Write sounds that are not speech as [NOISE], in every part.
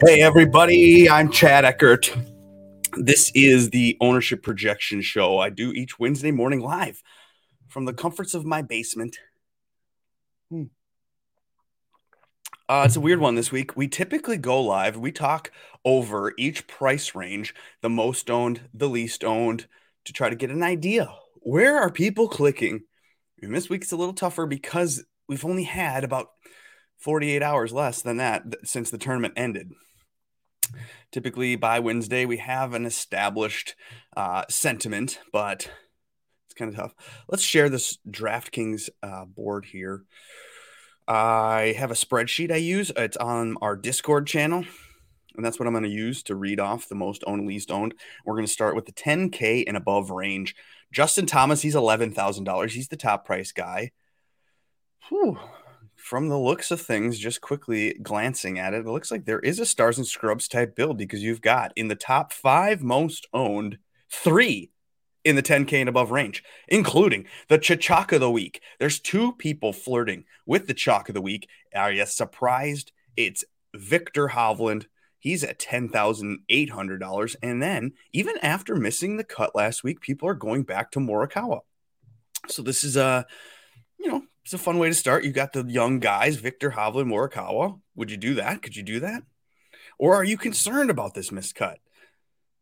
Hey, everybody, I'm Chad Eckert. This is the Ownership Projection Show I do each Wednesday morning live from the comforts of my basement. Hmm. Uh, it's a weird one this week. We typically go live, we talk over each price range, the most owned, the least owned, to try to get an idea. Where are people clicking? And this week's a little tougher because we've only had about 48 hours less than that since the tournament ended. Typically, by Wednesday, we have an established uh, sentiment, but it's kind of tough. Let's share this DraftKings uh, board here. I have a spreadsheet I use. It's on our Discord channel, and that's what I'm going to use to read off the most owned, least owned. We're going to start with the 10K and above range. Justin Thomas, he's $11,000. He's the top price guy. Whew from the looks of things, just quickly glancing at it, it looks like there is a stars and scrubs type build because you've got in the top five most owned three in the 10K and above range, including the Chachak of the week. There's two people flirting with the Chalk of the week. Are you surprised? It's Viktor Hovland. He's at $10,800. And then, even after missing the cut last week, people are going back to Morikawa. So, this is a, you know, it's a fun way to start. You got the young guys, Viktor Hovland, Morikawa. Would you do that? Could you do that? Or are you concerned about this miscut?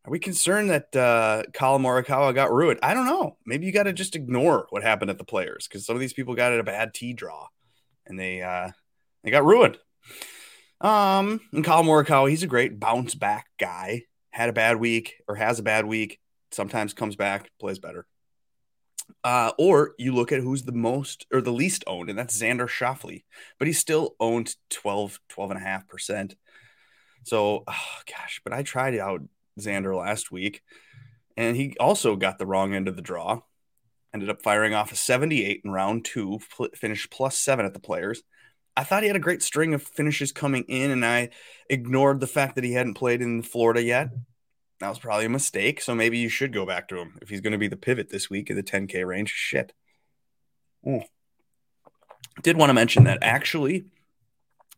Are we concerned that uh, Collin Morikawa got ruined? I don't know. Maybe you got to just ignore what happened at the players because some of these people got a bad tee draw and they uh, they got ruined. Um, and Collin Morikawa, he's a great bounce back guy. Had a bad week or has a bad week. Sometimes comes back, plays better. Uh, or you look at who's the most or the least owned, and that's Xander Schauffele, but he's still owned 12, 12.5%. So, oh, gosh, but I tried out Xander last week, and he also got the wrong end of the draw. Ended up firing off a 78 in round two, finished plus seven at the players. I thought he had a great string of finishes coming in, and I ignored the fact that he hadn't played in Florida yet that was probably a mistake. So maybe you should go back to him if he's going to be the pivot this week in the 10K range. Shit. Ooh. Did want to mention that actually,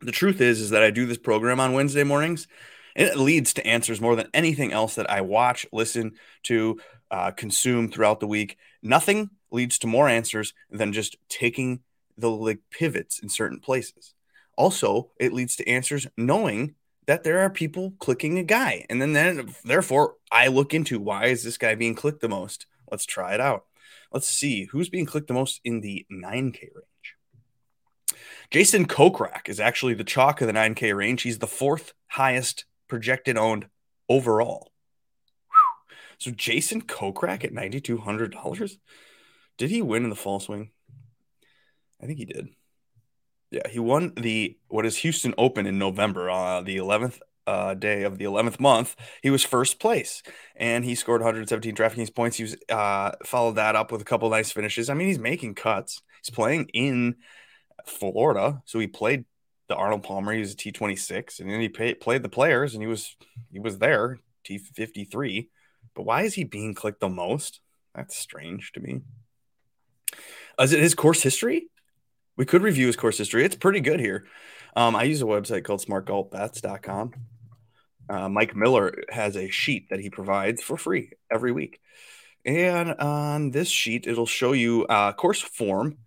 the truth is, is that I do this program on Wednesday mornings. It leads to answers more than anything else that I watch, listen to, uh, consume throughout the week. Nothing leads to more answers than just taking the like pivots in certain places. Also, it leads to answers knowing that there are people clicking a guy. And then, then therefore, I look into why is this guy being clicked the most? Let's try it out. Let's see who's being clicked the most in the 9K range. Jason Kokrak is actually the chalk of the 9K range. He's the fourth highest projected owned overall. Whew. So Jason Kokrak at $9,200. Did he win in the fall swing? I think he did. Yeah, he won the what is Houston Open in November, uh, the 11th uh, day of the 11th month. He was first place, and he scored 117 DraftKings points. He was uh, followed that up with a couple nice finishes. I mean, he's making cuts. He's playing in Florida, so he played the Arnold Palmer. He was a T26, and then he pay, played the players, and he was he was there T53. But why is he being clicked the most? That's strange to me. Is it his course history? We could review his course history. It's pretty good here. Um, I use a website called smartgolfbets.com. Uh, Mike Miller has a sheet that he provides for free every week. And on this sheet, it'll show you uh, course form.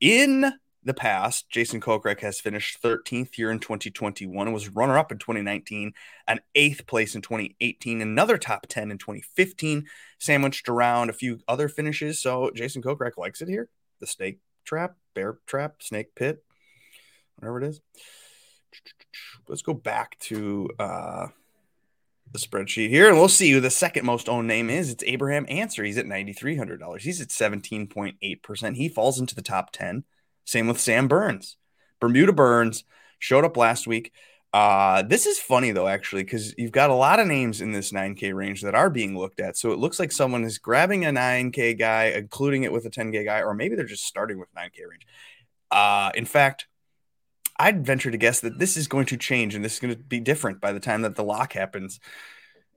In the past, Jason Kokrak has finished 13th here in 2021 was runner up in 2019, an eighth place in 2018, another top 10 in 2015, sandwiched around a few other finishes. So Jason Kokrak likes it here. The snake trap, bear trap, snake pit, whatever it is. Let's go back to uh, the spreadsheet here, and we'll see who the second most owned name is. It's Abraham Ancer. He's at ninety three hundred dollars. He's at seventeen point eight percent. He falls into the top ten. Same with Sam Burns. Bermuda Burns showed up last week. Uh, this is funny though, actually, because you've got a lot of names in this 9K range that are being looked at. So it looks like someone is grabbing a 9K guy, including it with a 10K guy, or maybe they're just starting with 9K range. Uh, in fact, I'd venture to guess that this is going to change and this is going to be different by the time that the lock happens.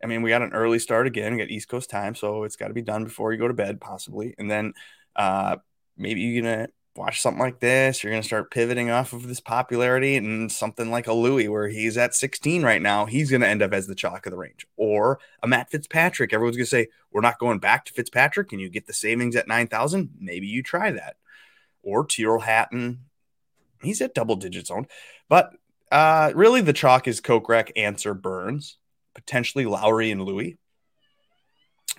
I mean, we got an early start again. We got East Coast time, so it's got to be done before you go to bed, possibly. And then uh, maybe you're gonna watch something like this, you're going to start pivoting off of this popularity and something like a Louis where he's at 16 right now, he's going to end up as the chalk of the range. Or a Matt Fitzpatrick. Everyone's going to say, we're not going back to Fitzpatrick and you get the savings at 9,000. Maybe you try that. Or Tyrrell Hatton. He's at double digits owned. But uh, really, the chalk is Kokrak, Ancer, Burns, potentially Lowry and Louis.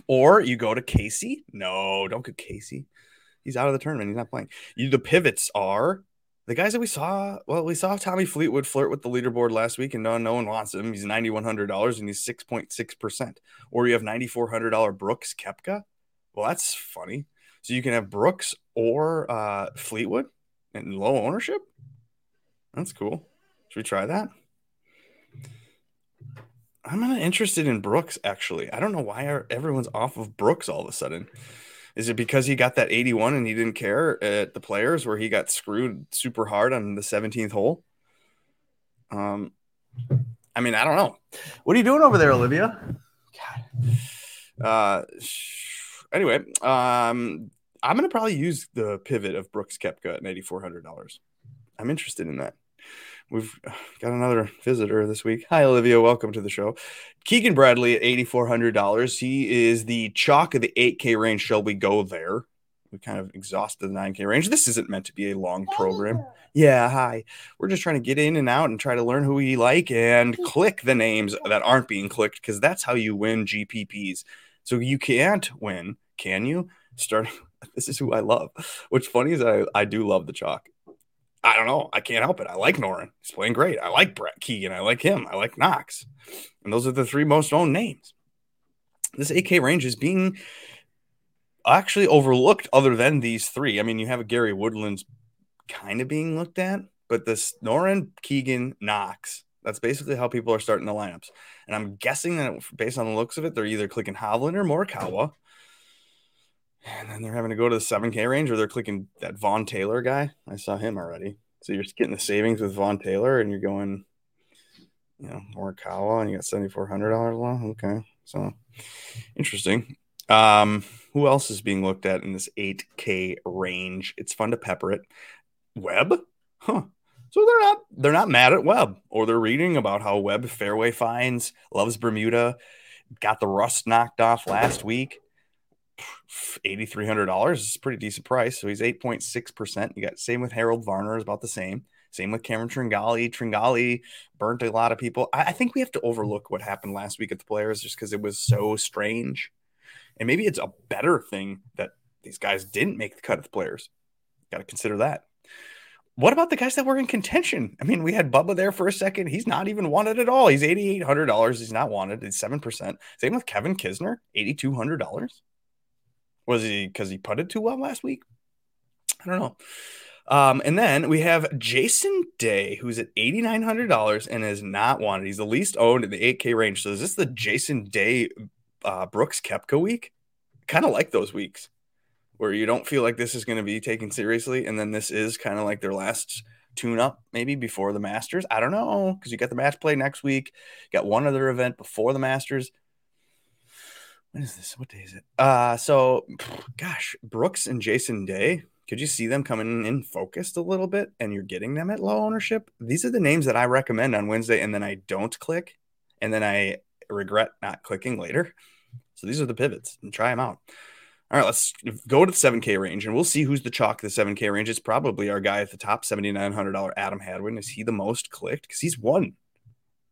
Or you go to Casey. No, don't go Casey. He's out of the tournament. He's not playing. You, the pivots are the guys that we saw. Well, we saw Tommy Fleetwood flirt with the leaderboard last week, and no, no one wants him. He's ninety one hundred dollars, and he's six point six percent. Or you have ninety four hundred dollar Brooks Koepka. Well, that's funny. So you can have Brooks or uh, Fleetwood and low ownership. That's cool. Should we try that? I'm not interested in Brooks actually. I don't know why everyone's off of Brooks all of a sudden. Is it because he got that 81 and he didn't care at the players where he got screwed super hard on the 17th hole? Um, I mean, I don't know. What are you doing over there, Olivia? God. Uh, anyway, um, I'm gonna probably use the pivot of Brooks Koepka at ninety four hundred dollars. I'm interested in that. We've got another visitor this week. Hi, Olivia. Welcome to the show. Keegan Bradley at $8,400. He is the chalk of the 8K range. Shall we go there? We kind of exhausted the 9K range. This isn't meant to be a long program. Yeah, hi. We're just trying to get in and out and try to learn who we like and [LAUGHS] click the names that aren't being clicked because that's how you win GPPs. So you can't win, can you? Starting, [LAUGHS] this is who I love. What's funny is I, I do love the chalk. I don't know. I can't help it. I like Noren. He's playing great. I like Brett Keegan. I like him. I like Knox. And those are the three most owned names. This 8K range is being actually overlooked other than these three. I mean, you have a Gary Woodland's kind of being looked at, but this Noren, Keegan, Knox, that's basically how people are starting the lineups. And I'm guessing that based on the looks of it, they're either clicking Hovland or Morikawa. And then they're having to go to the 7K range or they're clicking that Vaughn Taylor guy. I saw him already. So you're getting the savings with Vaughn Taylor and you're going, you know, Morikawa and you got $7,400 left. Okay. So interesting. Um, who else is being looked at in this 8K range? It's fun to pepper it. Webb? Huh. So they're not they're not mad at Webb, or they're reading about how Webb fairway finds, loves Bermuda, got the rust knocked off last week. $8,300 is a pretty decent price. So he's 8.6%. You got same with Harold Varner is about the same. Same with Cameron Tringale. Tringale burnt a lot of people. I, I think we have to overlook what happened last week at the players just because it was so strange. And maybe it's a better thing that these guys didn't make the cut of the players. Got to consider that. What about the guys that were in contention? I mean, we had Bubba there for a second. He's not even wanted at all. He's $8,800. He's not wanted. He's 7%. Same with Kevin Kisner, $8,200. Was he because he putted too well last week? I don't know. Um, and then we have Jason Day, who's at $8,900 and is not wanted. He's the least owned in the 8K range. So is this the Jason Day uh, Brooks Koepka week? Kind of like those weeks where you don't feel like this is going to be taken seriously. And then this is kind of like their last tune up maybe before the Masters. I don't know because you got the match play next week, got one other event before the Masters what is this? What day is it? Uh, so gosh, Brooks and Jason Day. Could you see them coming in focused a little bit and you're getting them at low ownership? These are the names that I recommend on Wednesday, and then I don't click, and then I regret not clicking later. So these are the pivots and try them out. All right, let's go to the 7K range and we'll see who's the chalk the 7K range. It's probably our guy at the top, $7,900 Adam Hadwin. Is he the most clicked? Because he's won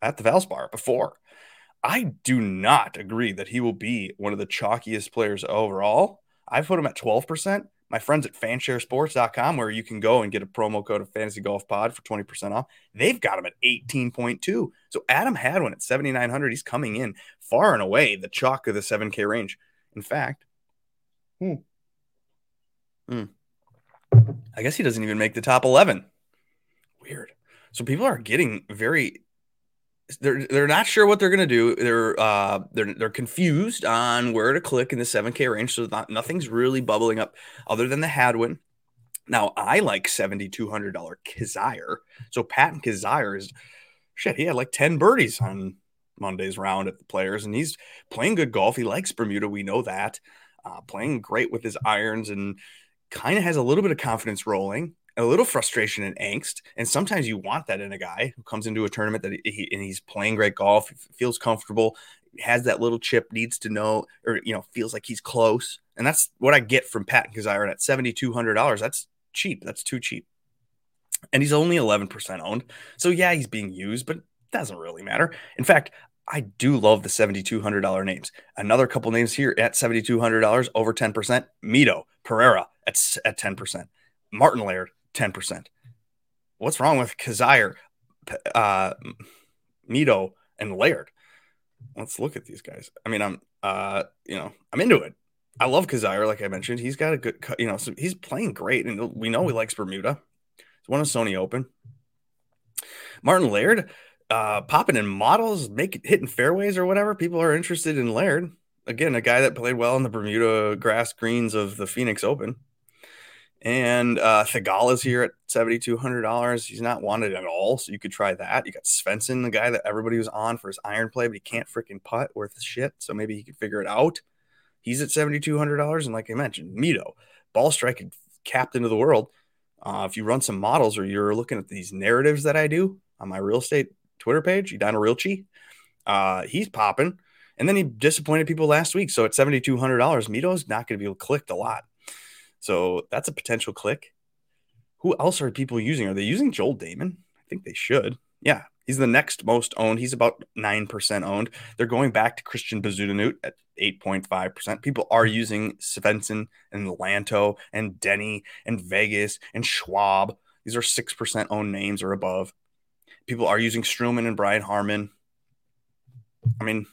at the Valspar before. I do not agree that he will be one of the chalkiest players overall. I've put him at 12%. My friends at fansharesports.com, where you can go and get a promo code of fantasy golf pod for 20% off, they've got him at 18.2. So Adam Hadwin at 7,900. He's coming in far and away the chalk of the 7K range. In fact, hmm, hmm, I guess he doesn't even make the top 11. Weird. So people are getting very they're they're not sure what they're gonna do. They're uh they're they're confused on where to click in the 7K range. So not, nothing's really bubbling up other than the Hadwin. Now I like seventy two hundred dollar Kizzire. So Patton Kizzire is shit. He had like ten birdies on Monday's round at the Players, and he's playing good golf. He likes Bermuda. We know that. Uh, playing great with his irons and kind of has a little bit of confidence rolling, a little frustration and angst. And sometimes you want that in a guy who comes into a tournament that he, and he's playing great golf, feels comfortable, has that little chip, needs to know, or, you know, feels like he's close. And that's what I get from Pat Kizzire at $7,200. That's cheap. That's too cheap. And he's only 11% owned. So, yeah, he's being used, but doesn't really matter. In fact, I do love the $7,200 names. Another couple names here at $7,200, over 10%. Mito, Pereira at, at 10%. Martin Laird, 10%. What's wrong with Kizzire, uh, Mito, and Laird? Let's look at these guys. I mean, I'm, uh, you know, I'm into it. I love Kizzire, like I mentioned. He's got a good, you know, so he's playing great, and we know he likes Bermuda. He's won a Sony Open. Martin Laird, uh, popping in models, making hitting fairways or whatever. People are interested in Laird. Again, a guy that played well in the Bermuda grass greens of the Phoenix Open. And uh is here at $7,200. He's not wanted at all. So you could try that. You got Svensson, the guy that everybody was on for his iron play, but he can't freaking putt worth shit. So maybe he could figure it out. He's at $7,200. And like I mentioned, Mito, ball striking captain of the world. Uh, if you run some models or you're looking at these narratives that I do on my real estate Twitter page, Edina Realty, uh, he's popping. And then he disappointed people last week. So at $7,200, Mito's not going to be clicked a lot. So that's a potential click. Who else are people using? Are they using Joel Dahmen? I think they should. Yeah, he's the next most owned. He's about 9% owned. They're going back to Christian Bezuidenhout at 8.5%. People are using Svensson and Lanto and Denny and Vegas and Schwab. These are 6% owned names or above. People are using Streelman and Brian Harman. I mean,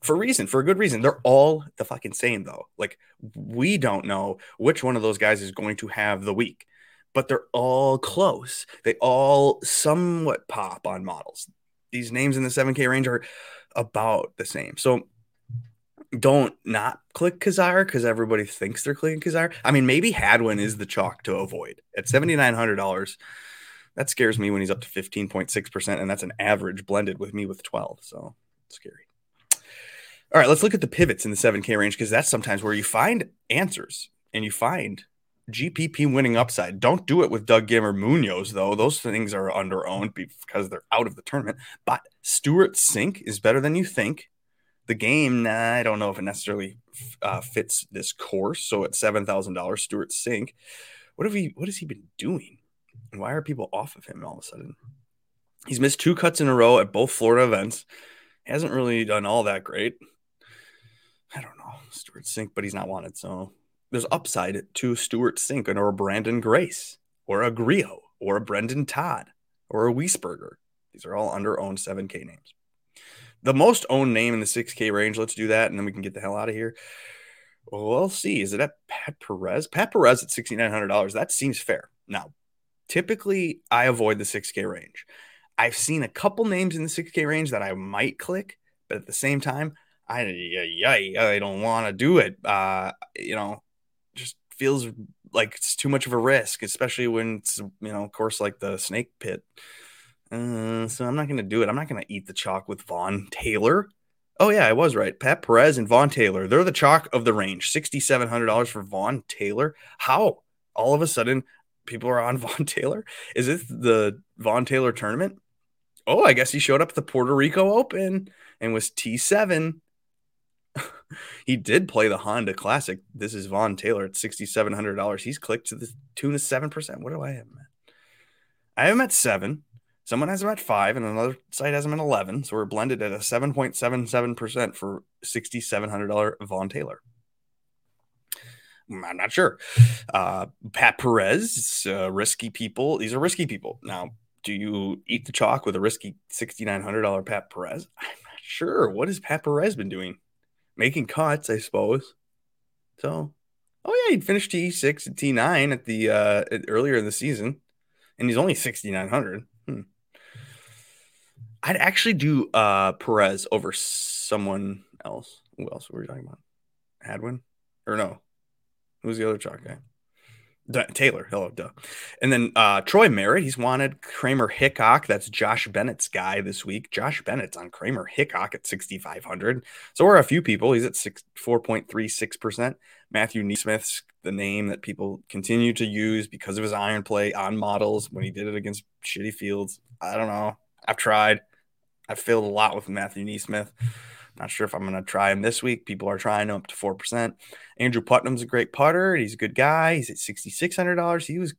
for reason, for a good reason. They're all the fucking same though. Like we don't know which one of those guys is going to have the week, but they're all close. They all somewhat pop on models. These names in the 7K range are about the same. So don't not click Kizzire because everybody thinks they're clicking Kizzire. I mean, maybe Hadwin is the chalk to avoid at $7,900. That scares me when he's up to 15.6%, and that's an average blended with me with 12. So scary. All right, let's look at the pivots in the 7K range because that's sometimes where you find answers and you find GPP winning upside. Don't do it with Doug Ghim or Munoz, though. Those things are under owned because they're out of the tournament. But Stewart Cink is better than you think. The game, nah, I don't know if it necessarily uh, fits this course. So at seven thousand dollars, Stewart Cink, What have he? What has he been doing? why are people off of him all of a sudden? He's missed two cuts in a row at both Florida events. Hasn't really done all that great. I don't know, Stewart Cink, but he's not wanted. So there's upside to Stewart Cink or a Branden Grace or a Grillo or a Brendon Todd or a Wiesberger. These are all under owned 7K names. The most owned name in the 6K range, let's do that, and then we can get the hell out of here. Well, we'll see. Is it at Pat Perez? Pat Perez at $6,900. That seems fair. Now, typically I avoid the 6K range. I've seen a couple names in the 6K range that I might click, but at the same time, I yeah, I don't want to do it. Uh, you know, just feels like it's too much of a risk, especially when it's you know, of course, like the snake pit. Uh, so I'm not going to do it. I'm not going to eat the chalk with Vaughn Taylor. Oh yeah, I was right. Pat Perez and Vaughn Taylor. They're the chalk of the range. Sixty seven hundred dollars for Vaughn Taylor. How all of a sudden people are on [LAUGHS] Vaughn Taylor? Is this the Vaughn Taylor tournament? Oh, I guess he showed up at the Puerto Rico Open and was T7 he did play the Honda Classic. This is Vaughn Taylor at sixty seven hundred dollars. He's clicked to the tune of seven percent. What do I have him at? I have him at seven. Someone has him at five, and another site has him at eleven. So we're blended at a seven point seven seven percent for sixty seven hundred dollar Vaughn Taylor. I'm not sure. Uh, Pat Perez, uh, risky people. These are risky people. Now, do you eat the chalk with a risky sixty nine hundred dollar Pat Perez? I'm not sure. What has Pat Perez been doing? Making cuts, I suppose. So, oh yeah, he finished T six and T nine at the uh earlier in the season, and he's only sixty nine hundred. Hmm. I'd actually do uh Perez over someone else. Who else were we talking about? Hadwin or no? Who's the other chalk guy? Taylor, hello, duh. And then uh, Troy Merritt, he's wanted Kramer Hickok. That's Josh Bennett's guy this week. Josh Bennett's on Kramer Hickok at 6,500. So are a few people. He's at 4.36%. Matthew NeSmith's the name that people continue to use because of his iron play on models when he did it against shitty fields. I don't know. I've tried. I've failed a lot with Matthew NeSmith. Not sure if I'm going to try him this week. People are trying him up to 4%. Andrew Putnam's a great putter. He's a good guy. He's at $6,600. He was,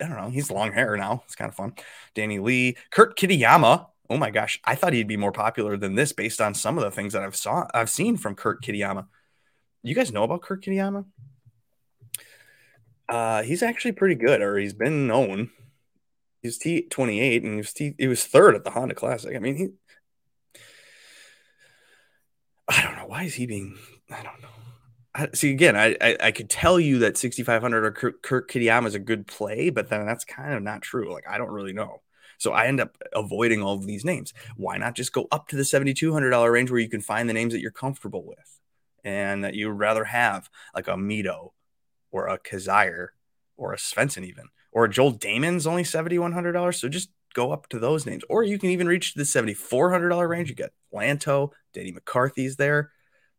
I don't know, he's long hair now. It's kind of fun. Danny Lee, Kurt Kitayama. Oh my gosh, I thought he'd be more popular than this based on some of the things that I've saw I've seen from Kurt Kitayama. You guys know about Kurt Kitayama? Uh, he's actually pretty good, or he's been known. He's T twenty eight, and he was T, he was third at the Honda Classic. I mean, he. I don't know why is he being. I don't know. I, see again, I, I, I could tell you that sixty five hundred or Kurt, Kurt Kitayama is a good play, but then that's kind of not true. Like I don't really know. So I end up avoiding all of these names. Why not just go up to the seventy two hundred dollar range where you can find the names that you're comfortable with, and that you would rather have, like a Mito or a Kizzire or a Svensson even or a Joel Dahmen's only seventy one hundred dollars. So just go up to those names, or you can even reach the seventy four hundred dollar range. You got Lanto, Denny McCarthy's there.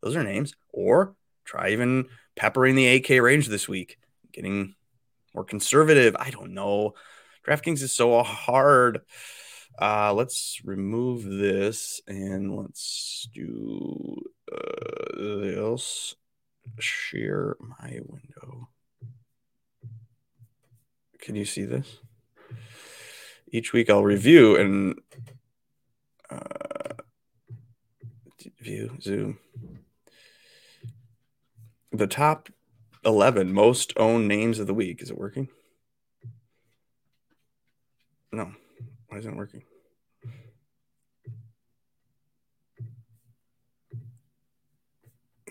Those are names. Or try even peppering the AK range this week, getting more conservative. I don't know. DraftKings is so hard. Uh, let's remove this and let's do uh, this share my window. Can you see this? Each week I'll review and uh, view, zoom. The top 11 most owned names of the week. Is it working? No. Why isn't it working?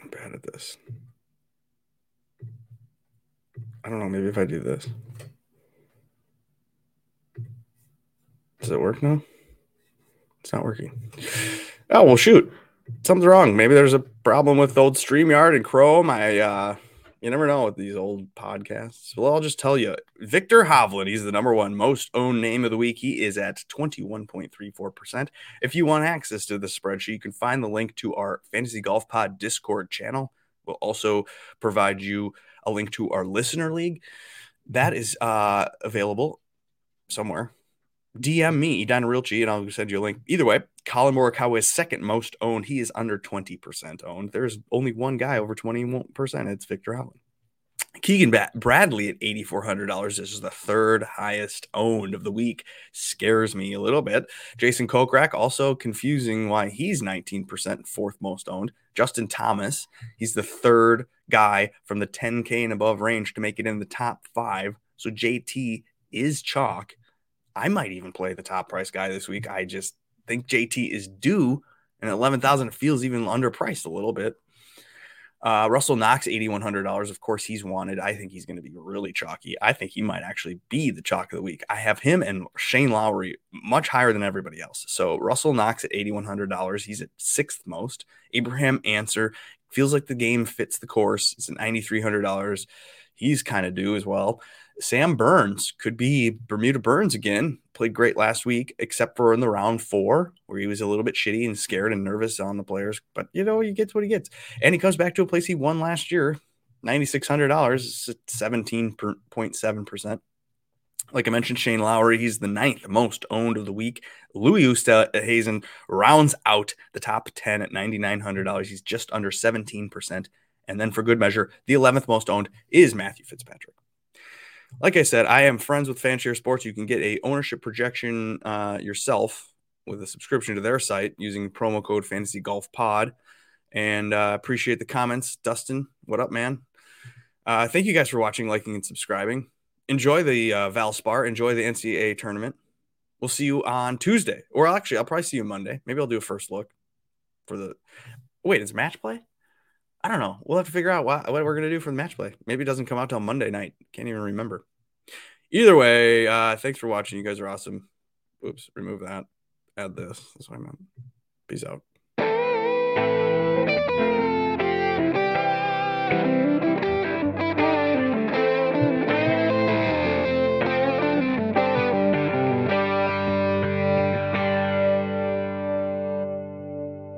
I'm bad at this. I don't know. Maybe if I do this. Does it work now? It's not working. Oh, well, shoot. Something's wrong. Maybe there's a problem with old StreamYard and Chrome. I, uh, you never know with these old podcasts. Well, I'll just tell you Viktor Hovland, he's the number one most owned name of the week. He is at 21.34%. If you want access to the spreadsheet, you can find the link to our Fantasy Golf Pod Discord channel. We'll also provide you a link to our listener league. That is uh, available somewhere. DM me, Edina Realty, and I'll send you a link. Either way, Collin Morikawa is second most owned. He is under 20% owned. There's only one guy over 21%. It's Viktor Hovland. Keegan Bradley at $8,400. This is the third highest owned of the week. Scares me a little bit. Jason Kokrak, also confusing why he's 19% fourth most owned. Justin Thomas, he's the third guy from the 10K and above range to make it in the top five. So JT is chalk. I might even play the top price guy this week. I just think JT is due, and 11,000 feels even underpriced a little bit. Uh, Russell Knox, $8,100. Of course, he's wanted. I think he's going to be really chalky. I think he might actually be the chalk of the week. I have him and Shane Lowry much higher than everybody else. So Russell Knox at $8,100. He's at sixth most. Abraham Ancer feels like the game fits the course. It's at $9,300. He's kind of due as well. Sam Burns could be Bermuda Burns again. Played great last week, except for in the round four, where he was a little bit shitty and scared and nervous on the players. But you know, he gets what he gets. And he comes back to a place he won last year, $9,600, 17.7%. Like I mentioned, Shane Lowry, he's the ninth most owned of the week. Louis Oosthuizen rounds out the top 10 at $9,900. He's just under 17%. And then for good measure, the 11th most owned is Matthew Fitzpatrick like I said, I am friends with Fanshare Sports. You can get a ownership projection uh, yourself with a subscription to their site using promo code Fantasy Golf Pod. And uh, appreciate the comments, Dustin. What up, man? Uh, thank you guys for watching, liking, and subscribing. Enjoy the uh, Valspar. Enjoy the NCAA tournament. We'll see you on Tuesday, or actually, I'll probably see you Monday. Maybe I'll do a first look for the. Wait, it's match play. I don't know. We'll have to figure out what, what we're going to do for the match play. Maybe it doesn't come out till Monday night. Can't even remember. Either way, uh, thanks for watching. You guys are awesome. Oops, remove that. Add this. That's what I meant. Peace out.